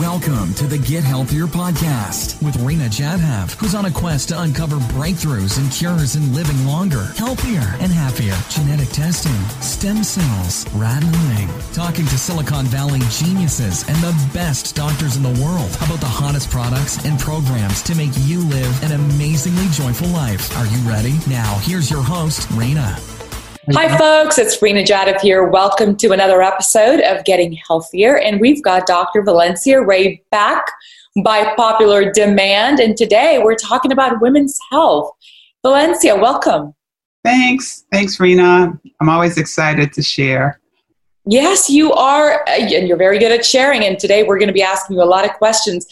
Welcome to the Get Healthier podcast with Rena Jadhav, who's on a quest to uncover breakthroughs and cures in living longer, healthier, and happier. Genetic testing, stem cells, rattling, talking to Silicon Valley geniuses and the best doctors in the world about the hottest products and programs to make you live an amazingly joyful life. Are you ready? Now, here's your host, Rena. Hi, folks. It's Rena Jadhav here. Welcome to another episode of Getting Healthier. And we've got Dr. Valencia Ray back by popular demand. And today we're talking about women's health. Valencia, welcome. Thanks. Thanks, Rena. I'm always excited to share. Yes, you are. And you're very good at sharing. And today we're going to be asking you a lot of questions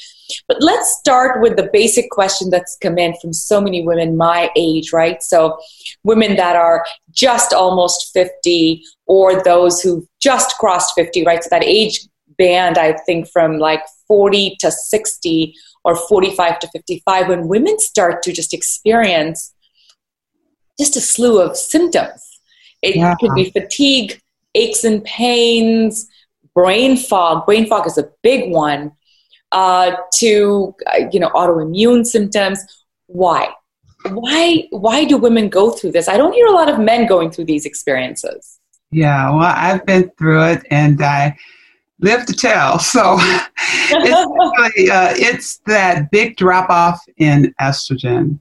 but let's start with the basic question that's come in from so many women my age, right? So, women that are just almost 50 or those who've just crossed 50, right? So, that age band, I think, from like 40 to 60 or 45 to 55, when women start to just experience just a slew of symptoms. It yeah. could be fatigue, aches and pains, brain fog. Brain fog is a big one uh, to uh, you know autoimmune symptoms. Why? Why? Why do women go through this? I don't hear a lot of men going through these experiences. Yeah, well, I've been through it, and I live to tell. So it's, really, uh, it's that big drop off in estrogen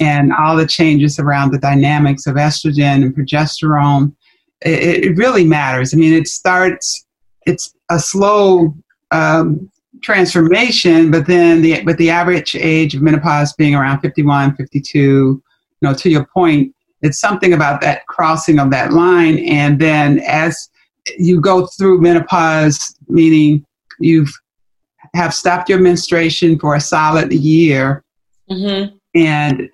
and all the changes around the dynamics of estrogen and progesterone. It, it really matters. I mean, it starts. It's a slow um, transformation, but then the, with the average age of menopause being around 51, 52, you know, to your point, it's something about that crossing of that line. And then as you go through menopause, meaning you've have stopped your menstruation for a solid year, mm-hmm. and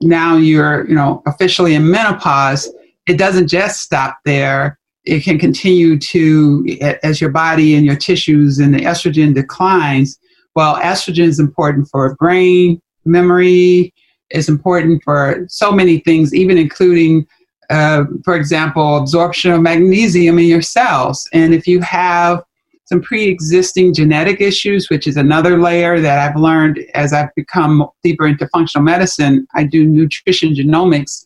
now you're, you know, officially in menopause, it doesn't just stop there it can continue to as your body and your tissues and the estrogen declines well estrogen is important for brain memory is important for so many things even including uh, for example absorption of magnesium in your cells. And if you have some pre-existing genetic issues which is another layer that i've learned as i've become deeper into functional medicine i do nutrition genomics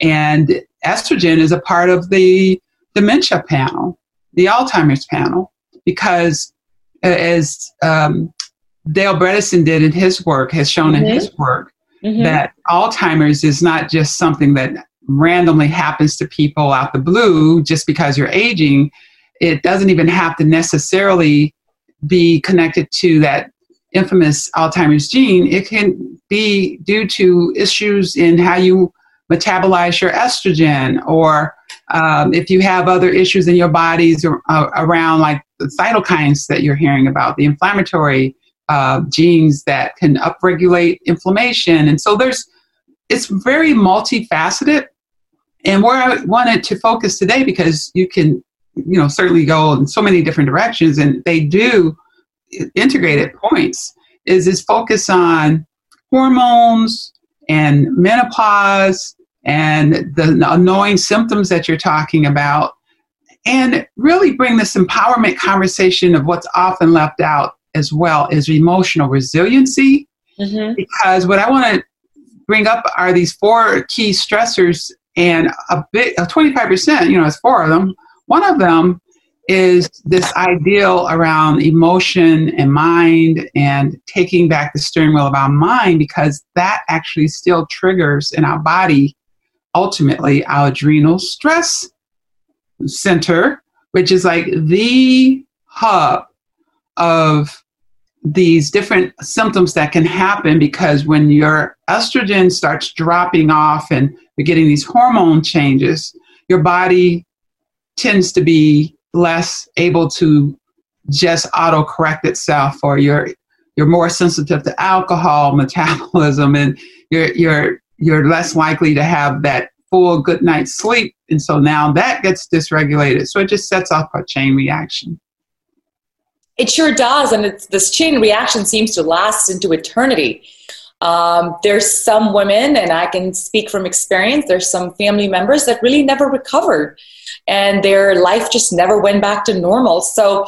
and estrogen is a part of the dementia panel, the Alzheimer's panel, because uh, as um, Dale Bredesen did in his work, has shown mm-hmm. in his work, mm-hmm. that Alzheimer's is not just something that randomly happens to people out the blue just because you're aging. It doesn't even have to necessarily be connected to that infamous Alzheimer's gene. It can be due to issues in how you metabolize your estrogen or um, if you have other issues in your bodies uh, around like the cytokines that you're hearing about, the inflammatory uh, genes that can upregulate inflammation. And so there's, it's very multifaceted. And where I wanted to focus today, because you can, you know, certainly go in so many different directions and they do integrated points, is is focus on hormones and menopause and the annoying symptoms that you're talking about, and really bring this empowerment conversation of what's often left out as well is emotional resiliency. Mm-hmm. Because what I want to bring up are these four key stressors, and a bit, a 25%, you know, it's four of them. One of them is this ideal around emotion and mind and taking back the steering wheel of our mind because that actually still triggers in our body ultimately our adrenal stress center, which is like the hub of these different symptoms that can happen because when your estrogen starts dropping off and you're getting these hormone changes, your body tends to be less able to just auto correct itself or you're you're more sensitive to alcohol metabolism and you're you're you're less likely to have that full good night's sleep. And so now that gets dysregulated. So it just sets off a chain reaction. It sure does. And this chain reaction seems to last into eternity. Um, there's some women, and I can speak from experience, there's some family members that really never recovered and their life just never went back to normal. So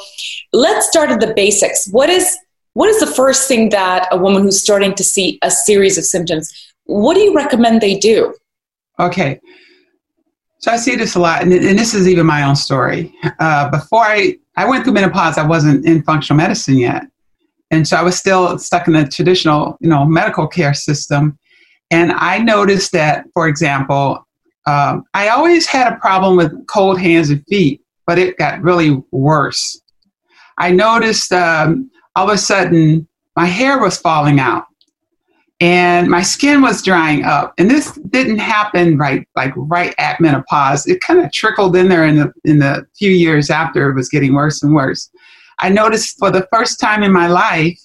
let's start at the basics. What is what is the first thing that a woman who's starting to see a series of symptoms, what do you recommend they do? Okay. So I see this a lot, and, and this is even my own story. Uh, before I, I went through menopause, I wasn't in functional medicine yet. And so I was still stuck in the traditional, you know, medical care system. And I noticed that, for example, um, I always had a problem with cold hands and feet, but it got really worse. I noticed um, all of a sudden my hair was falling out and my skin was drying up. And this didn't happen right like right at menopause. It kind of trickled in there in the in the few years after it was getting worse and worse. I noticed for the first time in my life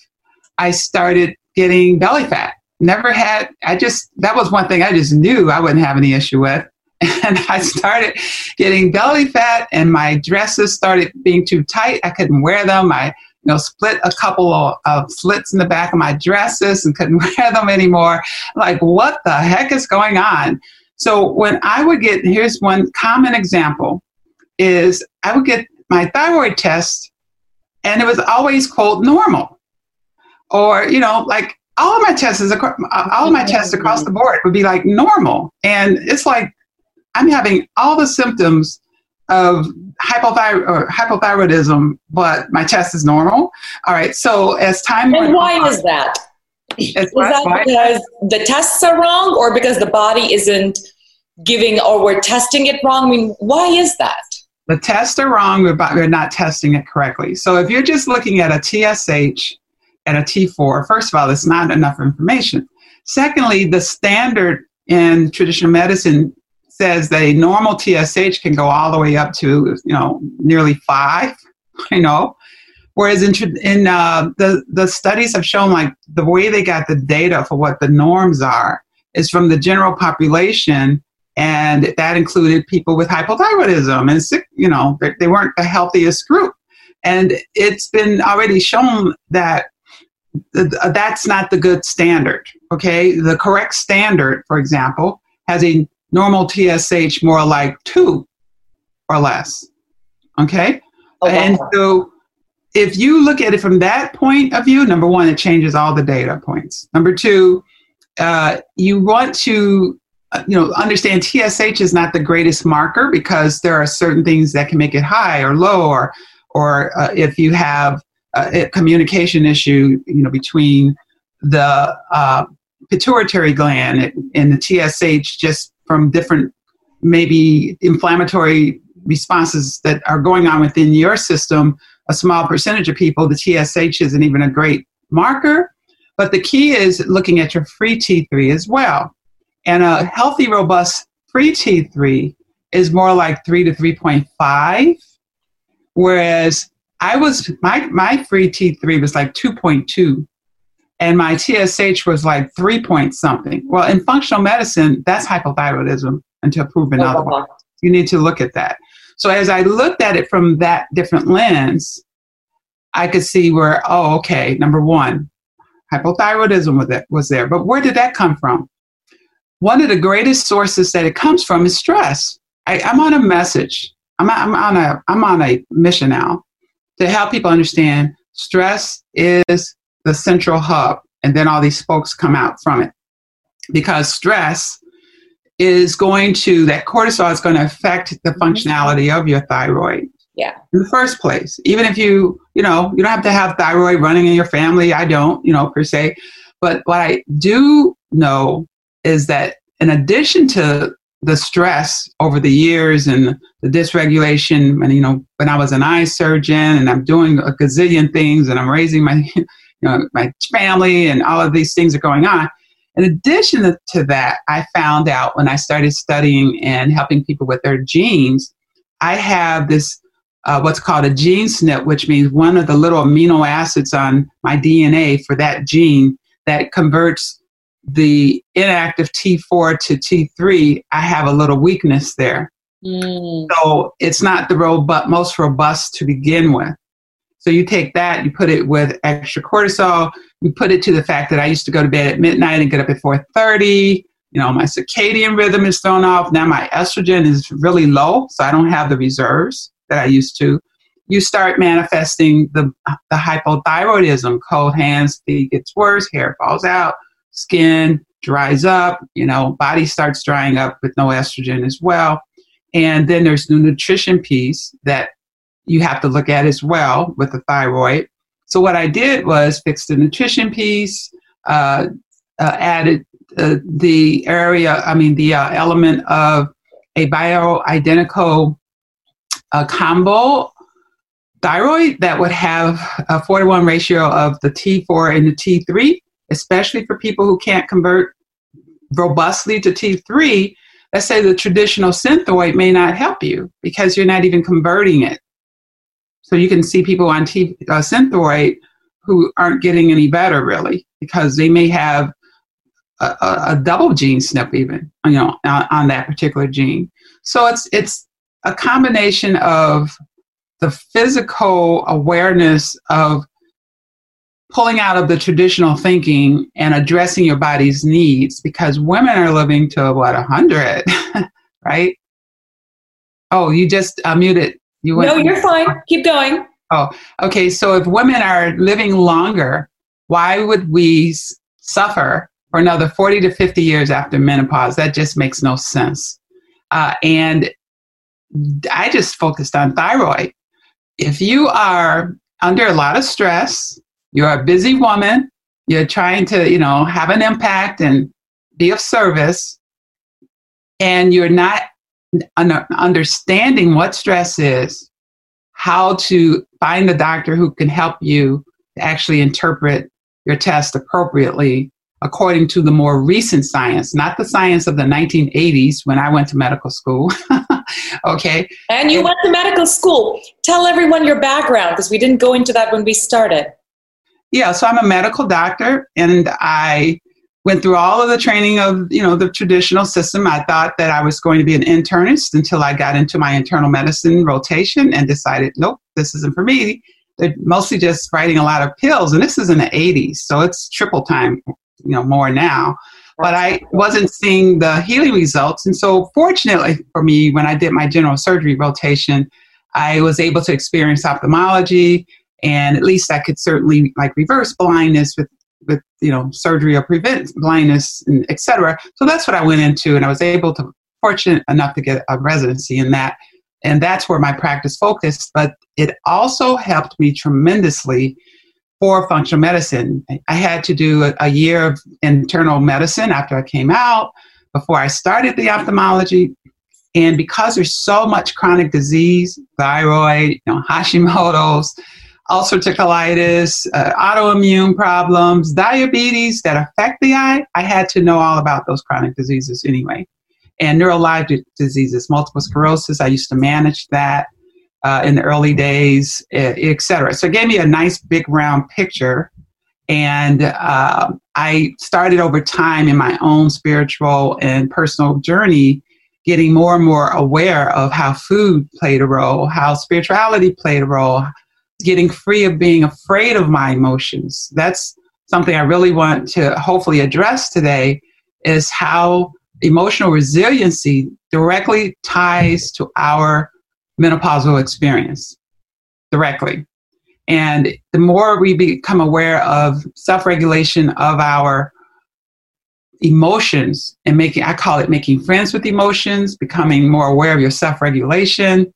i started getting belly fat. Never had i just that was one thing i just knew i wouldn't have any issue with. And i started getting belly fat and my dresses started being too tight. I couldn't wear them. I you know, split a couple of, of slits in the back of my dresses and couldn't wear them anymore. Like, what the heck is going on? So when I would get, here's one common example, is I would get my thyroid test and it was always quote normal. Or, you know, like all of my tests, uh, all of my tests across the board would be like normal. And it's like I'm having all the symptoms of hypothyroid hypothyroidism, but my test is normal. All right. So as time and why on, is that? Is that because the tests are wrong, or because the body isn't giving, or we're testing it wrong? I mean, why is that? The tests are wrong, but we're not testing it correctly. So if you're just looking at a TSH and a T4, first of all, it's not enough information. Secondly, the standard in traditional medicine says that a normal TSH can go all the way up to you know nearly five. You know, whereas in in uh, the the studies have shown like the way they got the data for what the norms are is from the general population, and that included people with hypothyroidism and sick. You know, they, they weren't the healthiest group, and it's been already shown that that's not the good standard. Okay, the correct standard, for example, has a normal TSH more like two or less. Okay? okay? And so if you look at it from that point of view, number one, it changes all the data points. Number two, uh, you want to uh, you know understand TSH is not the greatest marker because there are certain things that can make it high or low or or uh, if you have a, a, communication issue you know between the uh, pituitary gland and the TSH just from different maybe inflammatory responses that are going on within your system, a small percentage of people, the TSH isn't even a great marker. But the key is looking at your free T3 as well. And a healthy, robust free T3 is more like 3 to 3.5. Whereas I was, my, my free T3 was like 2.2 and my TSH was like three point something. Well, in functional medicine, that's hypothyroidism until proven otherwise. You need to look at that. So as I looked at it from that different lens, I could see where, oh, okay, number one, hypothyroidism was, it was there. But where did that come from? One of the greatest sources that it comes from is stress. I, am on a message. I'm, I'm, on a, I'm on a mission now to help people understand stress is the central hub, and then all these spokes come out from it. Because stress is going to, that cortisol is going to affect the mm-hmm. functionality of your thyroid. Yeah. In the first place. Even if you, you know, you don't have to have thyroid running in your family. I don't, you know, per se. But what I do know is that in addition to the stress over the years and the dysregulation, and you know, when I was an eye surgeon and I'm doing a gazillion things and I'm raising my you know, my family and all of these things are going on. In addition to that, I found out when I started studying and helping people with their genes, I have this uh, what's called a gene SNP, which means one of the little amino acids on my DNA for that gene that converts the inactive T4 to T3. I have a little weakness there. Mm. So it's not the robust, most robust to begin with. So you take that, you put it with extra cortisol, you put it to the fact that I used to go to bed at midnight and get up at 4:30. You know, my circadian rhythm is thrown off. Now my estrogen is really low, so I don't have the reserves that I used to. You start manifesting the the hypothyroidism, cold hands, feet gets worse, hair falls out, skin dries up, you know, body starts drying up with no estrogen as well. And then there's the nutrition piece that you have to look at as well with the thyroid. So what I did was fix the nutrition piece, uh, uh, added uh, the area, I mean, the uh, element of a bioidentical uh, combo thyroid that would have a 4 to 1 ratio of the T4 and the T3, especially for people who can't convert robustly to T3. Let's say the traditional Synthroid may not help you because you're not even converting it. So you can see people on T, uh, Synthroid who aren't getting any better really because they may have a, a, a double gene SNP even you know on, on, that particular gene. So it's it's a combination of the physical awareness of pulling out of the traditional thinking and addressing your body's needs because women are living to what a hundred, right? Oh, you just uh, muted you went no, you're fine. Keep going. Oh, okay. So if women are living longer, why would we suffer for another 40 to 50 years after menopause? That just makes no sense. Uh, and I just focused on thyroid. If you are under a lot of stress, you're a busy woman, you're trying to, you know, have an impact and be of service, and you're not understanding what stress is, how to find the doctor who can help you to actually interpret your test appropriately according to the more recent science, not the science of the 1980s when I went to medical school. okay. And you went to medical school. Tell everyone your background because we didn't go into that when we started. Yeah, so I'm a medical doctor and I went through all of the training of you know the traditional system. I thought that i was going to be an internist until i got into my internal medicine rotation and decided nope this isn't for me. They're mostly just writing a lot of pills and this is in the 80s so it's triple time you know more now. But i wasn't seeing the healing results and so fortunately for me when i did my general surgery rotation i was able to experience ophthalmology and at least i could certainly like reverse blindness with with you know surgery or prevent blindness and etc so that's what i went into and i was able to fortunate enough to get a residency in that and that's where my practice focused but it also helped me tremendously for functional medicine. I had to do a, a year of internal medicine after i came out before i started the ophthalmology and because there's so much chronic disease thyroid you know hashimoto's ulcerative colitis, uh, autoimmune problems, diabetes that affect the eye, I had to know all about those chronic diseases anyway. And neurologic diseases, multiple sclerosis, I used to manage that uh, in the early days, etc. So it gave me a nice big round picture. And uh, I started over time in my own spiritual and personal journey getting more and more aware of how food played a role, how spirituality played a role, getting free of being afraid of my emotions. That's something I really want to hopefully address today is how emotional resiliency directly ties to our menopausal experience directly. And the more we become aware of self regulation of our emotions and making, I call it making friends with emotions, becoming more aware of your self regulation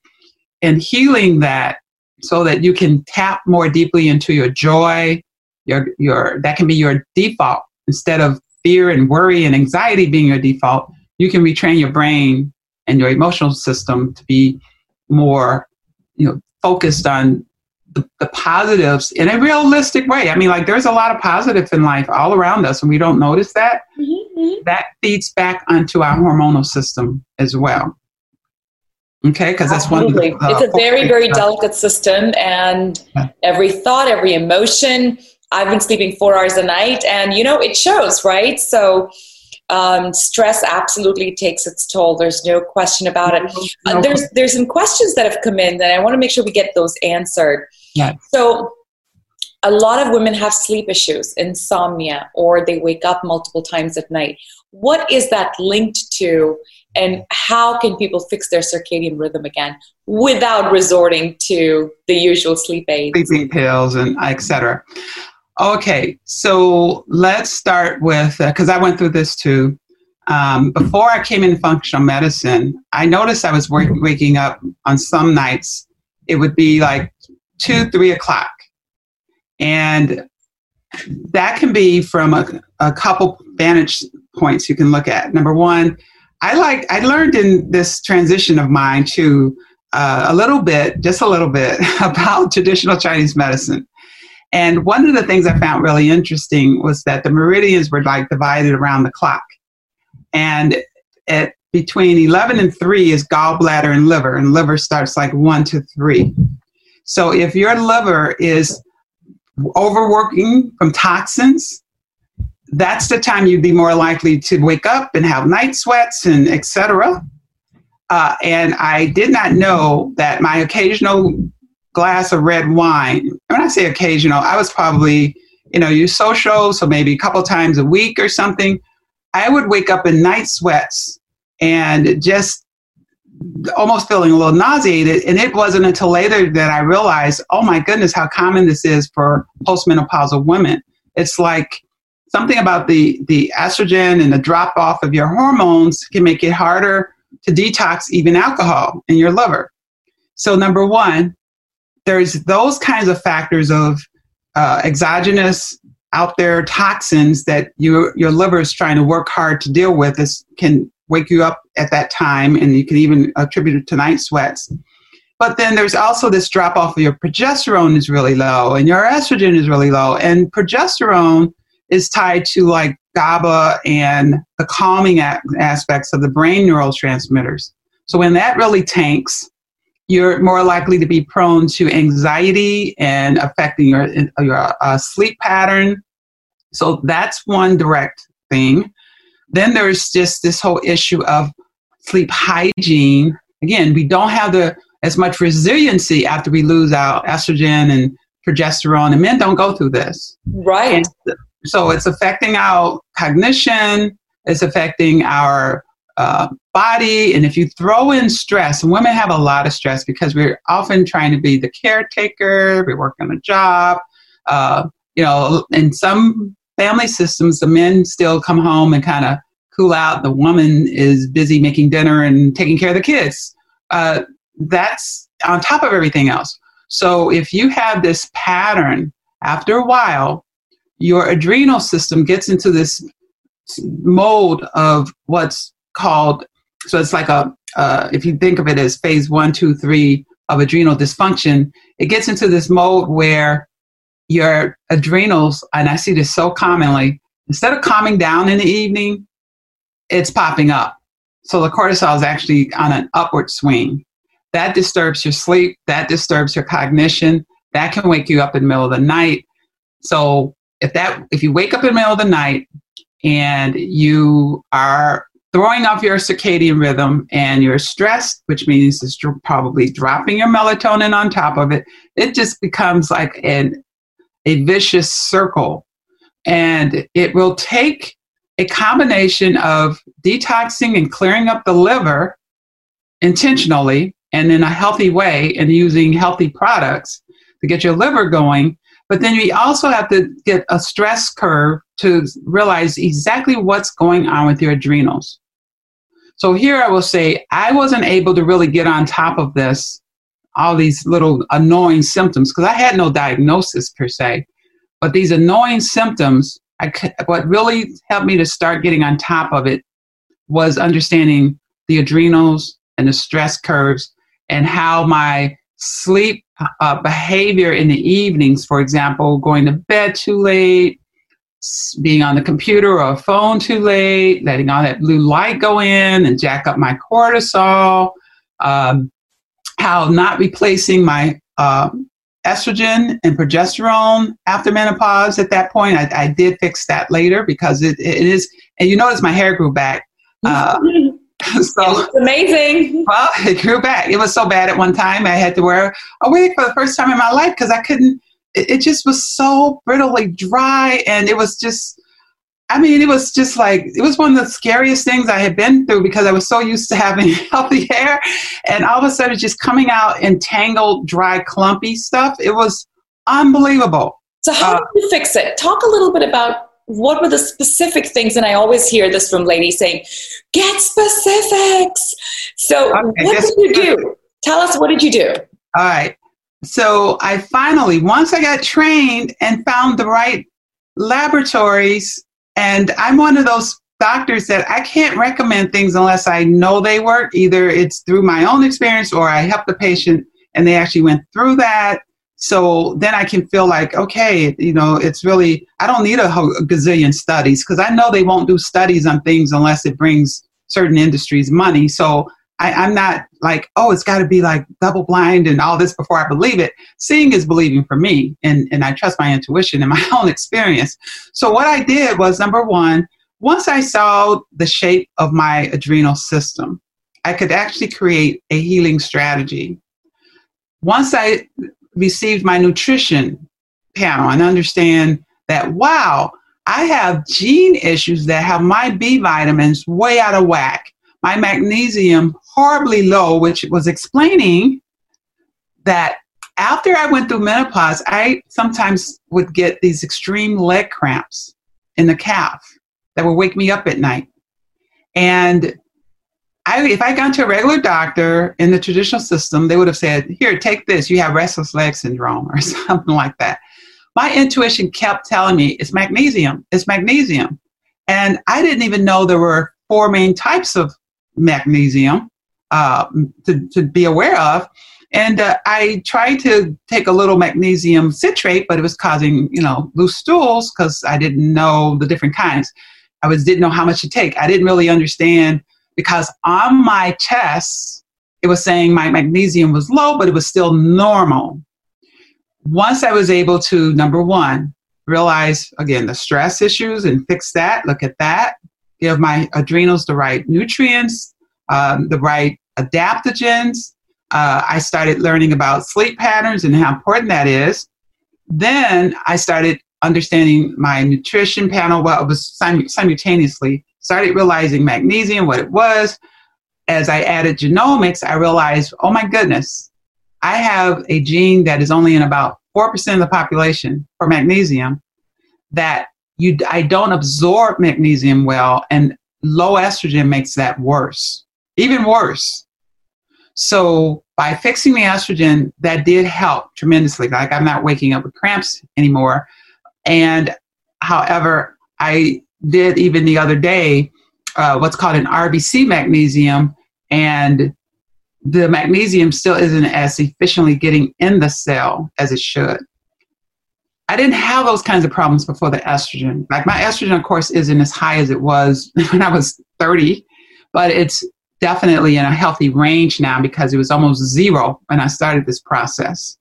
and healing that so that you can tap more deeply into your joy your your that can be your default. Instead of fear and worry and anxiety being your default you can retrain your brain and your emotional system to be more you know focused on the, the positives in a realistic way. I mean like there's a lot of positive in life all around us and we don't notice that. Mm-hmm. that feeds back onto our hormonal system as well Okay, because that's one. The, uh, it's a very, very delicate system, and every thought, every emotion. I've been sleeping four hours a night, and you know it shows, right? So, um, stress absolutely takes its toll. There's no question about it. Uh, there's there's some questions that have come in that I want to make sure we get those answered. Yeah. So a lot of women have sleep issues, insomnia, or they wake up multiple times at night. What is that linked to, and how can people fix their circadian rhythm again without resorting to the usual sleep aids? Sleeping pills and etc. Okay, so let's start with because uh, I went through this too. Um, before I came in functional medicine, I noticed I was waking up on some nights. It would be like two, three o'clock and that can be from a, a couple vantage points you can look at. Number one, I like I learned in this transition of mine to uh, a little bit, just a little bit, about traditional Chinese medicine. And one of the things I found really interesting was that the meridians were like divided around the clock. And at between 11 and 3 is gallbladder and liver, and liver starts like 1 to 3. So if your liver is overworking from toxins, that's the time you'd be more likely to wake up and have night sweats and etc. Uh, and I did not know that my occasional glass of red wine, when I say occasional, I was probably, you know, you social, so maybe a couple times a week or something. I would wake up in night sweats and just almost feeling a little nauseated. And it wasn't until later that I realized, oh my goodness, how common this is for postmenopausal women. It's like something about the, the estrogen and the drop off of your hormones can make it harder to detox even alcohol in your liver. So, number one, there's those kinds of factors of uh, exogenous out there toxins that your your liver is trying to work hard to deal with. This can wake you up at that time, and you can even attribute it to night sweats. But then there's also this drop off of your progesterone is really low, and your estrogen is really low, and progesterone is tied to like GABA and the calming a- aspects of the brain neurotransmitters. So when that really tanks, you're more likely to be prone to anxiety and affecting your your uh, sleep pattern. So that's one direct thing. Then there's just this whole issue of sleep hygiene. Again, we don't have the as much resiliency after we lose our estrogen and progesterone, and men don't go through this. Right. And so it's affecting our cognition. It's affecting our uh, body. And if you throw in stress, and women have a lot of stress because we're often trying to be the caretaker, we work on a job. Uh, you know, in some family systems, the men still come home and kind of cool out. The woman is busy making dinner and taking care of the kids. Uh, that's on top of everything else. So if you have this pattern, after a while, your adrenal system gets into this mode of what's called so it's like a uh, if you think of it as phase one two three of adrenal dysfunction it gets into this mode where your adrenals, and I see this so commonly, instead of calming down in the evening, it's popping up. So the cortisol is actually on an upward swing. That disturbs your sleep, that disturbs your cognition, that can wake you up in the middle of the night. So if that if you wake up in the middle of the night and you are throwing off your circadian rhythm and you're stressed, which means it's probably dropping your melatonin on top of it, it just becomes like an a vicious circle. And it will take a combination of detoxing and clearing up the liver intentionally and in a healthy way and using healthy products to get your liver going. But then you also have to get a stress curve to realize exactly what's going on with your adrenals. So here I will say I wasn't able to really get on top of this all these little annoying symptoms because I had no diagnosis per se, but these annoying symptoms, I, what really helped me to start getting on top of it was understanding the adrenals and the stress curves and how my sleep uh, behavior in the evenings, for example, going to bed too late, being on the computer or phone too late, letting all that blue light go in and jack up my cortisol, um, how not replacing my uh, estrogen and progesterone after menopause at that point. I, I did fix that later because it, it is, and you notice my hair grew back. Uh, so amazing. Well, it grew back. It was so bad at one time I had to wear a wig for the first time in my life because I couldn't. It, it just was so brittly dry, and it was just. I mean, it was just like it was one of the scariest things I had been through because I was so used to having healthy hair, and all of a sudden, just coming out in tangled, dry, clumpy stuff. It was unbelievable. So, how uh, did you fix it? Talk a little bit about what were the specific things and i always hear this from ladies saying get specifics. So okay, what did you do? tell us what did you do? All right. So i finally once i got trained and found the right laboratories and i'm one of those doctors that i can't recommend things unless i know they work. Either it's through my own experience or i help the patient and they actually went through that so then I can feel like, okay, you know, it's really, I don't need a, a gazillion studies because I know they won't do studies on things unless it brings certain industries money. So I, I'm not like, oh, it's got to be like double blind and all this before I believe it. Seeing is believing for me, and, and I trust my intuition and my own experience. So what I did was number one, once I saw the shape of my adrenal system, I could actually create a healing strategy. Once I received my nutrition panel and understand that, wow, I have gene issues that have my B vitamins way out of whack, my magnesium horribly low, which was explaining that after I went through menopause, I sometimes would get these extreme leg cramps in the calf that would wake me up at night. And I, if I'd gone to a regular doctor in the traditional system, they would have said, Here, take this. You have restless leg syndrome or something like that. My intuition kept telling me it's magnesium. It's magnesium. And I didn't even know there were four main types of magnesium uh, to, to be aware of. And uh, I tried to take a little magnesium citrate, but it was causing, you know, loose stools because I didn't know the different kinds. I was didn't know how much to take. I didn't really understand because on my test, it was saying my magnesium was low, but it was still normal. Once I was able to, number one, realize again the stress issues and fix that, look at that, give my adrenals the right nutrients, um, the right adaptogens. Uh, I started learning about sleep patterns and how important that is. Then I started understanding my nutrition panel. Well, it was simultaneously started realizing magnesium, what it was. As I added genomics, I realized, oh my goodness, I have a gene that is only in about 4% of the population for magnesium that you, I don't absorb magnesium well, and low estrogen makes that worse, even worse. So by fixing the estrogen, that did help tremendously. Like I'm not waking up with cramps anymore. And however, I did even the other day uh, what's called an RBC magnesium, and the magnesium still isn't as efficiently getting in the cell as it should. I didn't have those kinds of problems before the estrogen. Like my estrogen, of course, isn't as high as it was when I was 30, but it's definitely in a healthy range now because it was almost zero when I started this process.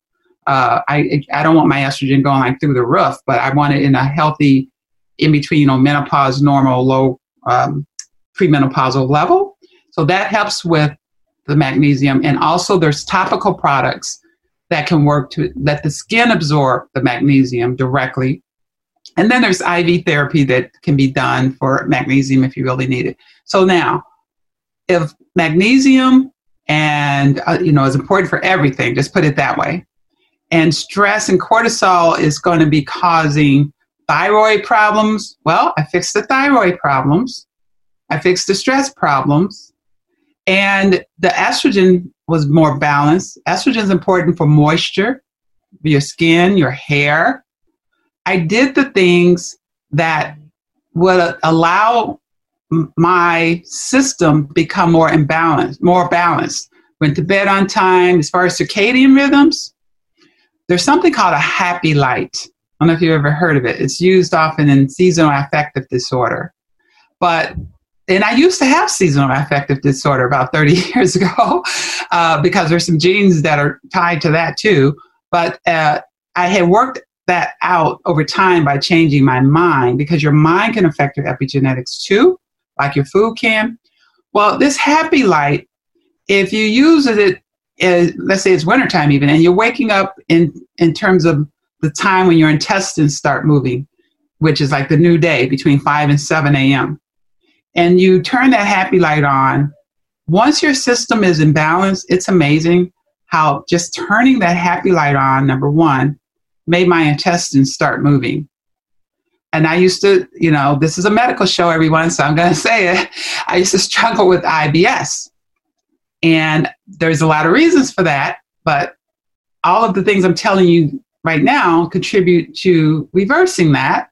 Uh, I I don't want my estrogen going like through the roof, but I want it in a healthy in between, you know, menopause, normal, low, um, premenopausal level. So that helps with the magnesium. And also, there's topical products that can work to let the skin absorb the magnesium directly. And then there's IV therapy that can be done for magnesium if you really need it. So now, if magnesium and uh, you know is important for everything, just put it that way. And stress and cortisol is going to be causing thyroid problems. Well, I fixed the thyroid problems. I fixed the stress problems. And the estrogen was more balanced. Estrogen is important for moisture, your skin, your hair. I did the things that would allow my system become more imbalanced, more balanced. Went to bed on time. As far as circadian rhythms, there's something called a happy light. I don't know if you've ever heard of it. It's used often in seasonal affective disorder. But and I used to have seasonal affective disorder about 30 years ago uh, because there's some genes that are tied to that too. But uh, I had worked that out over time by changing my mind because your mind can affect your epigenetics too, like your food can. Well, this happy light, if you use it, uh, let's say it's wintertime even, and you're waking up in, in terms of the time when your intestines start moving, which is like the new day between 5 and 7 a.m. And you turn that happy light on. Once your system is in balance, it's amazing how just turning that happy light on, number one, made my intestines start moving. And I used to, you know, this is a medical show, everyone, so I'm going to say it. I used to struggle with IBS. And there's a lot of reasons for that, but all of the things I'm telling you right now contribute to reversing that.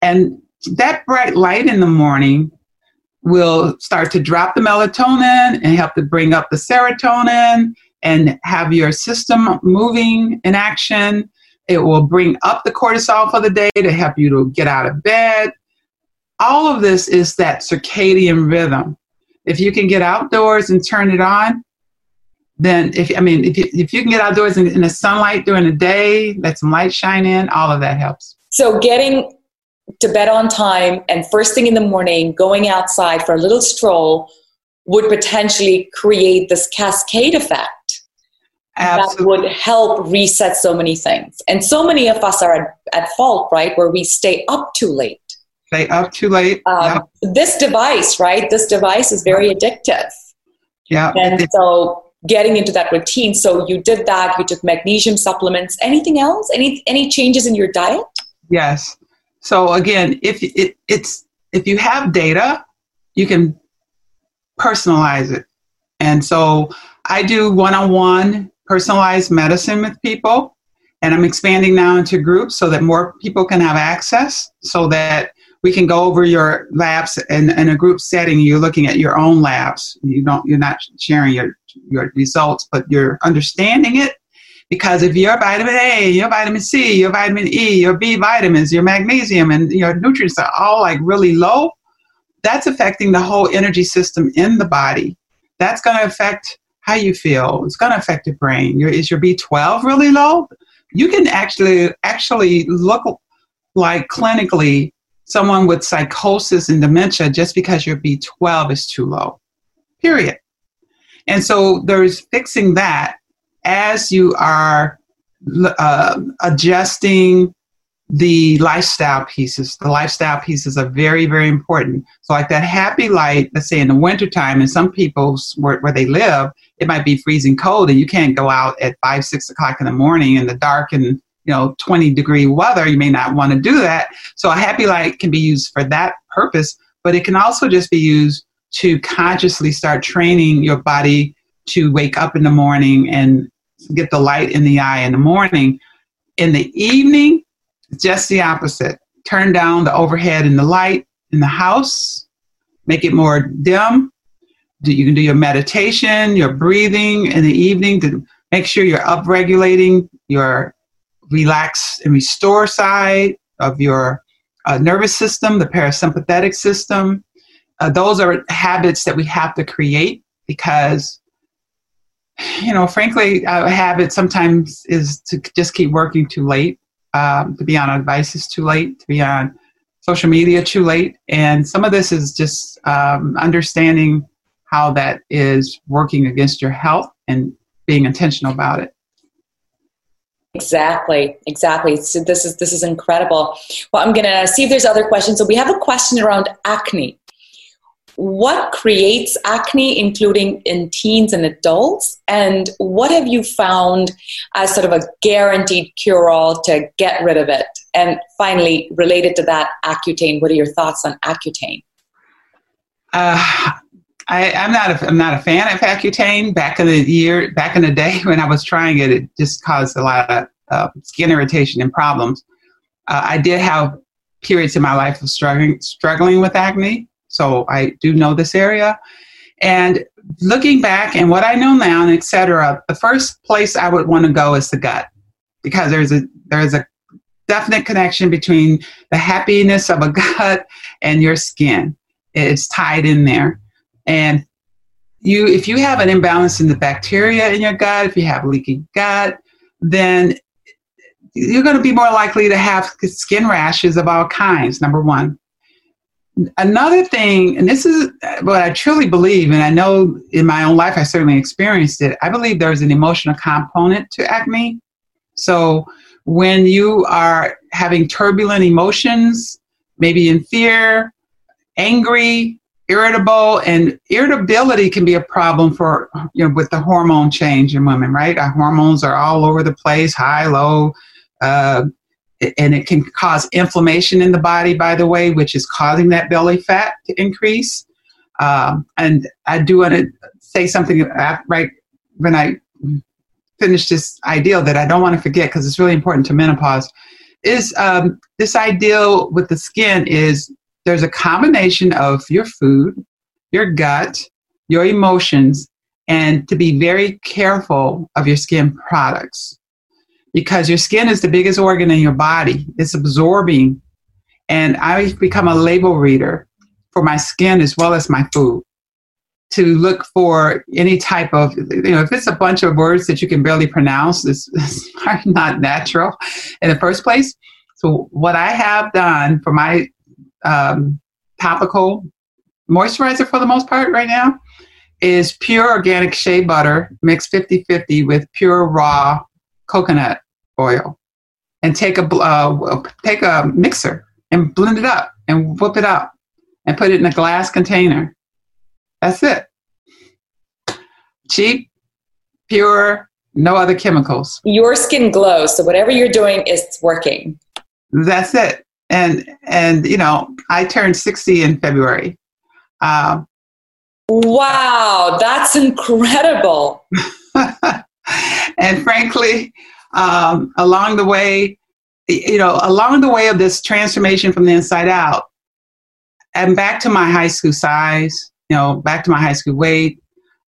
And that bright light in the morning will start to drop the melatonin and help to bring up the serotonin and have your system moving in action. It will bring up the cortisol for the day to help you to get out of bed. All of this is that circadian rhythm. If you can get outdoors and turn it on, then if I mean if you, if you can get outdoors in, in the sunlight during the day, let some light shine in, all of that helps. So getting to bed on time and first thing in the morning, going outside for a little stroll would potentially create this cascade effect Absolutely. that would help reset so many things. And so many of us are at, at fault, right, where we stay up too late. Stay up too late. Um, yeah. This device, right, this device is very addictive. Yeah. And so getting into that routine. So you did that, you took magnesium supplements. Anything else? Any any changes in your diet? Yes. So again, if it, it's if you have data, you can personalize it. And so I do one-on-one personalized medicine with people. And I'm expanding now into groups so that more people can have access so that we can go over your labs in, in a group setting. You're looking at your own labs. You don't, you're not sharing your, your results, but you're understanding it. Because if your vitamin A, your vitamin C, your vitamin E, your B vitamins, your magnesium, and your nutrients are all like really low, that's affecting the whole energy system in the body. That's going to affect how you feel. It's going to affect your brain. Your, is your B12 really low? You can actually actually look like clinically someone with psychosis and dementia just because your B12 is too low. Period. And so there's fixing that as you are uh, adjusting the lifestyle pieces. The lifestyle pieces are very, very important. So, like that happy light, let's say in the wintertime, in some people's where, where they live, it might be freezing cold and you can't go out at five, six o'clock in the morning in the dark and you know 20 degree weather. You may not want to do that. So, a happy light can be used for that purpose, but it can also just be used to consciously start training your body to wake up in the morning and get the light in the eye in the morning. In the evening, just the opposite. Turn down the overhead and the light in the house, make it more dim. You can do your meditation, your breathing in the evening to make sure you're upregulating your relax and restore side of your uh, nervous system, the parasympathetic system. Uh, those are habits that we have to create because, you know, frankly, a habit sometimes is to just keep working too late um, to be on devices too late, to be on social media too late. And some of this is just um, understanding how that is working against your health and being intentional about it. Exactly, exactly. So this is this is incredible. Well, I'm gonna see if there's other questions. So we have a question around acne what creates acne, including in teens and adults, and what have you found as sort of a guaranteed cure all to get rid of it? And finally, related to that, Accutane, what are your thoughts on Accutane? Uh, I, am not a, I'm not a fan of Accutane. Back in the year, back in the day when I was trying it, it just caused a lot of uh, skin irritation and problems. Uh, I did have periods in my life of struggling struggling with acne, so I do know this area. And looking back and what I know now, and etc., the first place I would want to go is the gut, because there's a there's a definite connection between the happiness of a gut and your skin. It's tied in there, and you if you have an imbalance in the bacteria in your gut, if you have leaky gut, then you're going to be more likely to have skin rashes of all kinds. Number one. another thing, and this is what I truly believe, and I know in my own life I certainly experienced it. I believe there's an emotional component to acne. So when you are having turbulent emotions, maybe in fear, angry, irritable, and irritability can be a problem for you know with the hormone change in women, right? Our hormones are all over the place, high, low. Uh, and it can cause inflammation in the body, by the way, which is causing that belly fat to increase. Um, and I do want to say something right when I finish this ideal that I don't want to forget because it's really important to menopause. Is um, this ideal with the skin is there's a combination of your food, your gut, your emotions, and to be very careful of your skin products because your skin is the biggest organ in your body. It's absorbing. And I've become a label reader for my skin as well as my food to look for any type of, you know, if it's a bunch of words that you can barely pronounce, it's, it's not natural in the first place. So, what I have done for my um, topical moisturizer for the most part right now is pure organic shea butter mixed 50 50 with pure raw coconut oil and take a uh, take a mixer and blend it up and whip it up and put it in a glass container. That's it. Cheap, pure, no other chemicals. Your skin glows, so whatever you're doing is working. That's it. And and you know, I turned 60 in February. Um, wow, that's incredible. and frankly, um, along the way, you know, along the way of this transformation from the inside out, and back to my high school size, you know, back to my high school weight.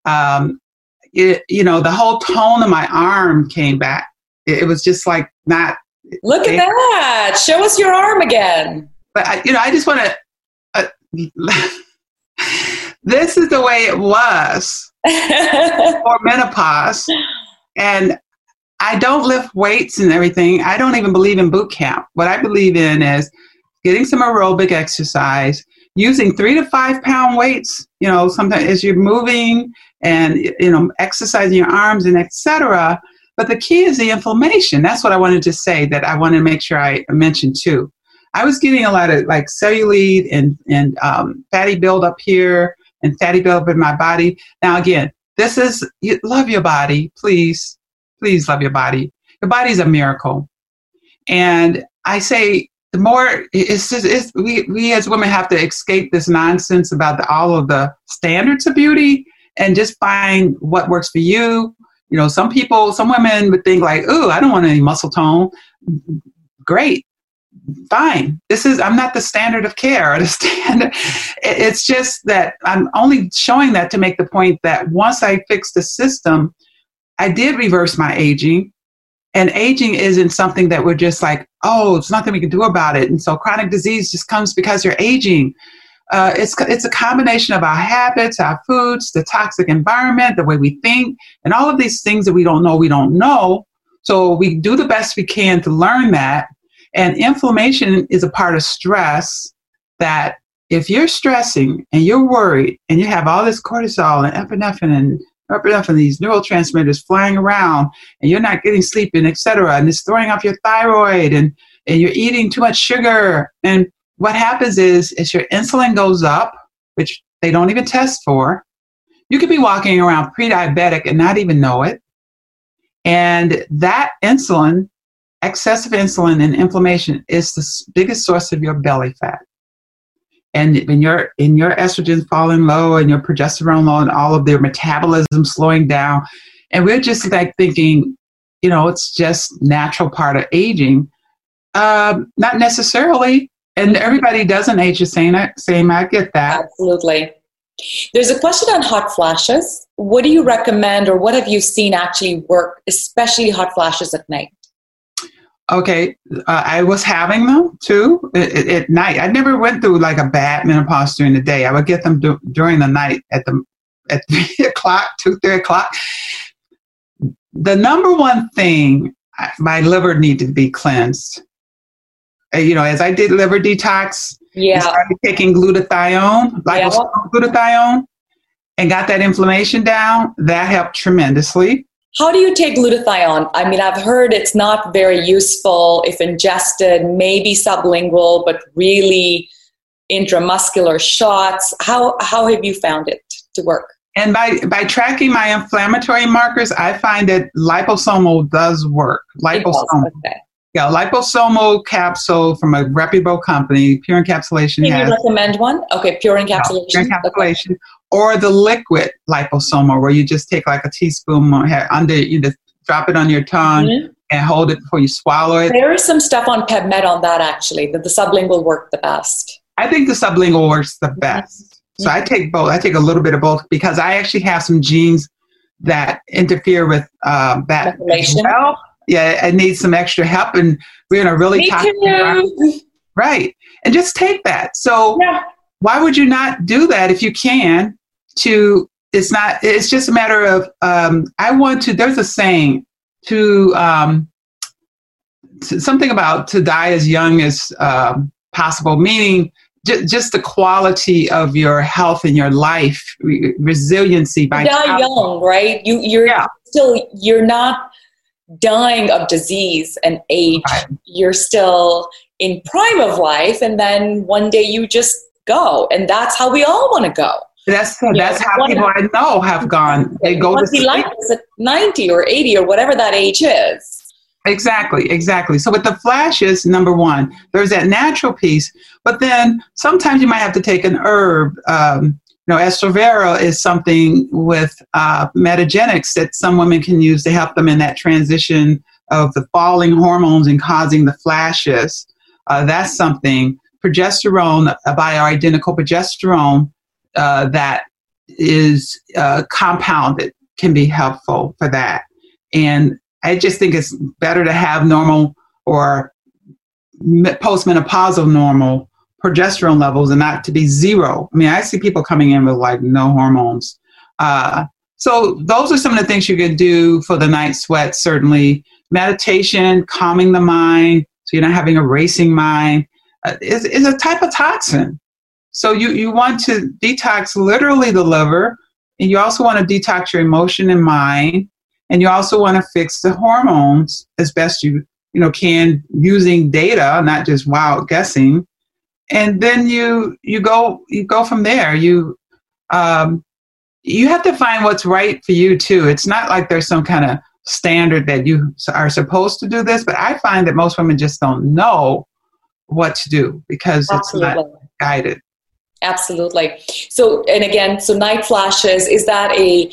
Um, it, you know, the whole tone of my arm came back. It, it was just like not. Look at that! Show us your arm again. But I, you know, I just want to. Uh, this is the way it was for menopause, and I don't lift weights and everything. I don't even believe in boot camp. What I believe in is getting some aerobic exercise, using three to five pound weights, you know, sometimes as you're moving and, you know, exercising your arms and etc. But the key is the inflammation. That's what I wanted to say that I wanted to make sure I mentioned too. I was getting a lot of like cellulite and, and um, fatty buildup here and fatty buildup in my body. Now, again, this is, you love your body, please please love your body. Your body is a miracle. And I say, the more it's just it's, we we as women have to escape this nonsense about the, all of the standards of beauty and just find what works for you. You know, some people, some women would think like, "Ooh, I don't want any muscle tone." Great, fine. This is I'm not the standard of care. The standard. It's just that I'm only showing that to make the point that once I fixed the system, I did reverse my aging. And aging isn't something that we're just like, oh, it's nothing we can do about it. And so chronic disease just comes because you're aging. Uh, it's, it's a combination of our habits, our foods, the toxic environment, the way we think, and all of these things that we don't know we don't know. So we do the best we can to learn that. And inflammation is a part of stress that if you're stressing and you're worried and you have all this cortisol and epinephrine and epinephrine, these neurotransmitters flying around, and you're not getting sleep, and etc. And it's throwing off your thyroid, and and you're eating too much sugar. And what happens is, is your insulin goes up, which they don't even test for. You could be walking around pre-diabetic and not even know it. And that insulin, excessive insulin and inflammation, is the biggest source of your belly fat and when your in your estrogen falling low and your progesterone low and all of their metabolism slowing down and we're just like thinking you know it's just natural part of aging um, not necessarily and everybody doesn't age the same same i get that absolutely there's a question on hot flashes what do you recommend or what have you seen actually work especially hot flashes at night Okay, uh, I was having them too at, at, night. I never went through like a bad menopause during the day. I would get them do, during the night at the at three o'clock, two three o'clock. The number one thing, my liver needed to be cleansed. Uh, you know, as I did liver detox, Yeah. started taking glutathione, like Yeah. glutathione, and got that inflammation down, that helped tremendously. How do you take glutathione? I mean, I've heard it's not very useful if ingested, maybe sublingual, but really intramuscular shots. How how have you found it to work? And by, by tracking my inflammatory markers, I find that liposomal does work. Liposomal. Okay. Yeah, liposomal capsule from a reputable company, Pure Encapsulation Can you has recommend one? Okay, pure encapsulation. Pure Okay. encapsulation, or the liquid liposomal, where you just take like a teaspoon under, you just drop it on your tongue Mhm. and hold it before you swallow it. There is some stuff on PubMed on that actually, that the sublingual worked the best. I think the sublingual works Mm-hmm. the best. So I take both. I take a little bit of both because I actually have some genes that interfere with um, that well. Yeah, I need some extra help, and we're in a really Me toxic environment. too. Right. And just take that. So Yeah. why would you not do that if you can to it's not it's just a matter of um, I want to there's a saying to um, t- something about to die as young as um, possible, meaning ju- just the quality of your health and your life, re- resiliency by die young, right? You you're Yeah. still you're not dying of disease and age. Right. You're still in prime of life, and then one day you just go, and that's how we all want to go. That's that's how one- people I know have gone. They go to sleep. likes us at ninety or eighty or whatever that age is. Exactly, exactly. So with the flashes, number one, there's that natural piece, but then sometimes you might have to take an herb. Um, you know, estrovera is something with uh, metagenics that some women can use to help them in that transition of the falling hormones and causing the flashes. Uh, that's something. Progesterone, a bioidentical progesterone uh, that is uh, compounded, can be helpful for that. And I just think it's better to have normal or me- postmenopausal normal progesterone levels and not to be zero. I mean, I see people coming in with like no hormones. Uh, so those are some of the things you can do for the night sweat. Certainly, meditation, calming the mind, so you're not having a racing mind, uh, is is a type of toxin. So you you want to detox literally the liver, and you also want to detox your emotion and mind and you also want to fix the hormones as best you you know can using data not just wild guessing and then you you go you go from there. You um you have to find what's right for you too. It's not like there's some kind of standard that you are supposed to do this but i find that most women just don't know what to do because it's not guided. Absolutely. So, and again, so night flashes, is that a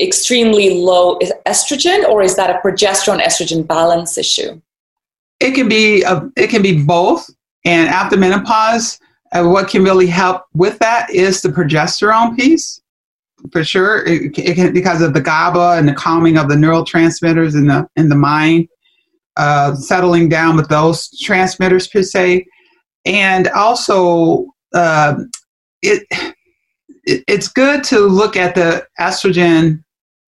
extremely low estrogen or is that a progesterone estrogen balance issue? it can be a, it can be both and after menopause uh, what can really help with that is the progesterone piece. For sure it, it can, because of the GABA and the calming of the neurotransmitters in the in the mind uh, settling down with those transmitters per se. And also uh, it, it it's good to look at the estrogen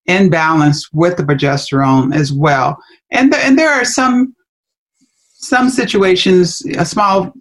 imbalance with the progesterone as well. And, th- and there are some some situations, a small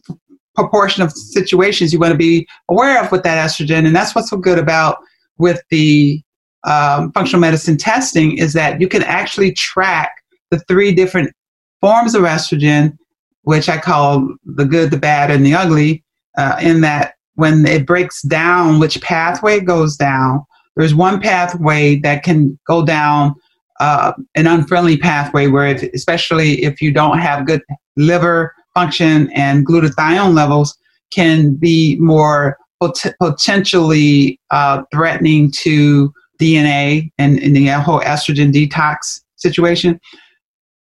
proportion of situations you want to be aware of with that estrogen. And that's what's so good about with the um, functional medicine testing is that you can actually track the three different forms of estrogen, which I call the good, the bad, and the ugly, uh, in that when it breaks down which pathway goes down, there's one pathway that can go down uh, an unfriendly pathway where, especially if you don't have good liver function and glutathione levels, can be more pot- potentially uh, threatening to DNA and, and the whole estrogen detox situation.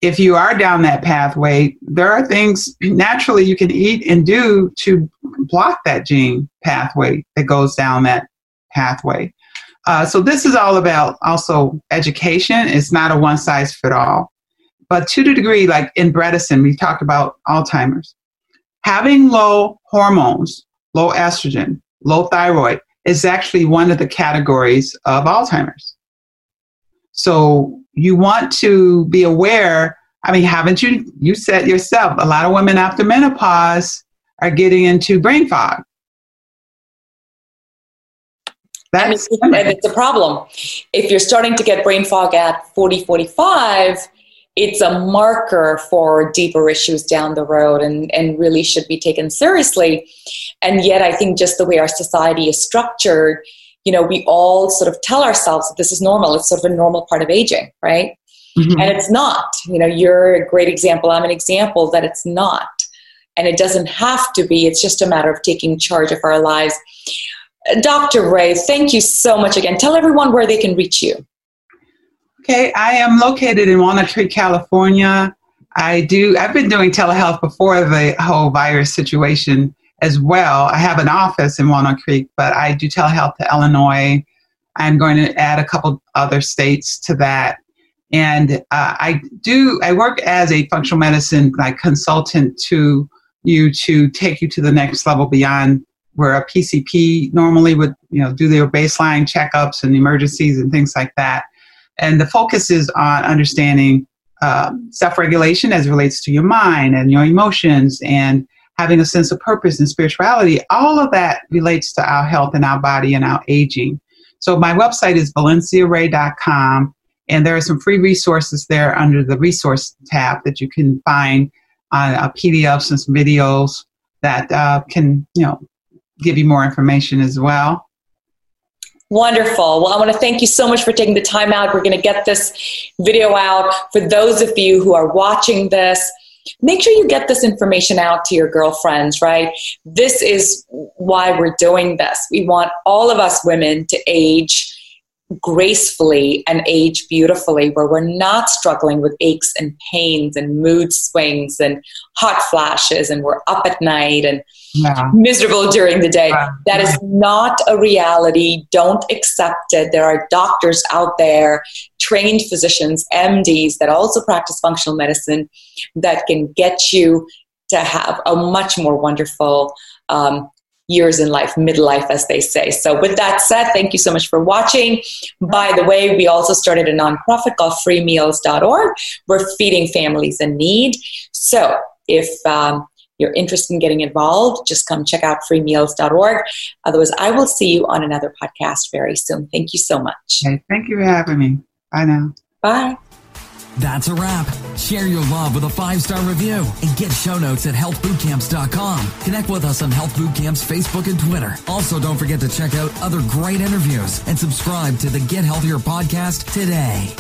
If you are down that pathway, there are things naturally you can eat and do to block that gene pathway that goes down that pathway. Uh, so this is all about also education. It's not a one size fit all, but to the degree, like in Bredesen, we talked about Alzheimer's. Having low hormones, low estrogen, low thyroid is actually one of the categories of Alzheimer's. So you want to be aware. I mean, haven't you? You said yourself, a lot of women after menopause are getting into brain fog. That's and it's, and it's a problem. If you're starting to get brain fog at 40, 45, it's a marker for deeper issues down the road and, and really should be taken seriously. And yet, I think just the way our society is structured, you know, we all sort of tell ourselves that this is normal. It's sort of a normal part of aging, right? Mm-hmm. And it's not. You know, you're a great example. I'm an example that it's not. And it doesn't have to be. It's just a matter of taking charge of our lives. Dr. Ray, thank you so much again. Tell everyone where they can reach you. Okay, I am located in Walnut Creek, California. I do. I've been doing telehealth before the whole virus situation as well. I have an office in Walnut Creek, but I do telehealth to Illinois. I'm going to add a couple other states to that. And uh, I do. I work as a functional medicine like consultant to you to take you to the next level beyond where a PCP normally would, you know, do their baseline checkups and emergencies and things like that. And the focus is on understanding um, self-regulation as relates to your mind and your emotions and having a sense of purpose and spirituality. All of that relates to our health and our body and our aging. So my website is valenciaray.com and there are some free resources there under the resource tab that you can find on uh, PDFs and some videos that uh, can, you know, give you more information as well. Wonderful. Well, I want to thank you so much for taking the time out. We're going to get this video out. For those of you who are watching this, make sure you get this information out to your girlfriends, right? This is why we're doing this. We want all of us women to age gracefully and age beautifully, where we're not struggling with aches and pains and mood swings and hot flashes, and we're up at night and yeah. miserable during the day. That is not a reality. Don't accept it. There are doctors out there, trained physicians, MDs that also practice functional medicine that can get you to have a much more wonderful um, years in life, midlife, as they say. So, with that said, thank you so much for watching. By the way, we also started a nonprofit called freemeals.org. We're feeding families in need. So, if um, you're interested in getting involved, just come check out freemeals.org. Otherwise, I will see you on another podcast very soon. Thank you so much. Okay, thank you for having me. Bye now. Bye. That's a wrap. Share your love with a five star review and get show notes at healthbootcamps.com. Connect with us on Health Bootcamps Facebook and Twitter. Also, don't forget to check out other great interviews and subscribe to the Get Healthier podcast today.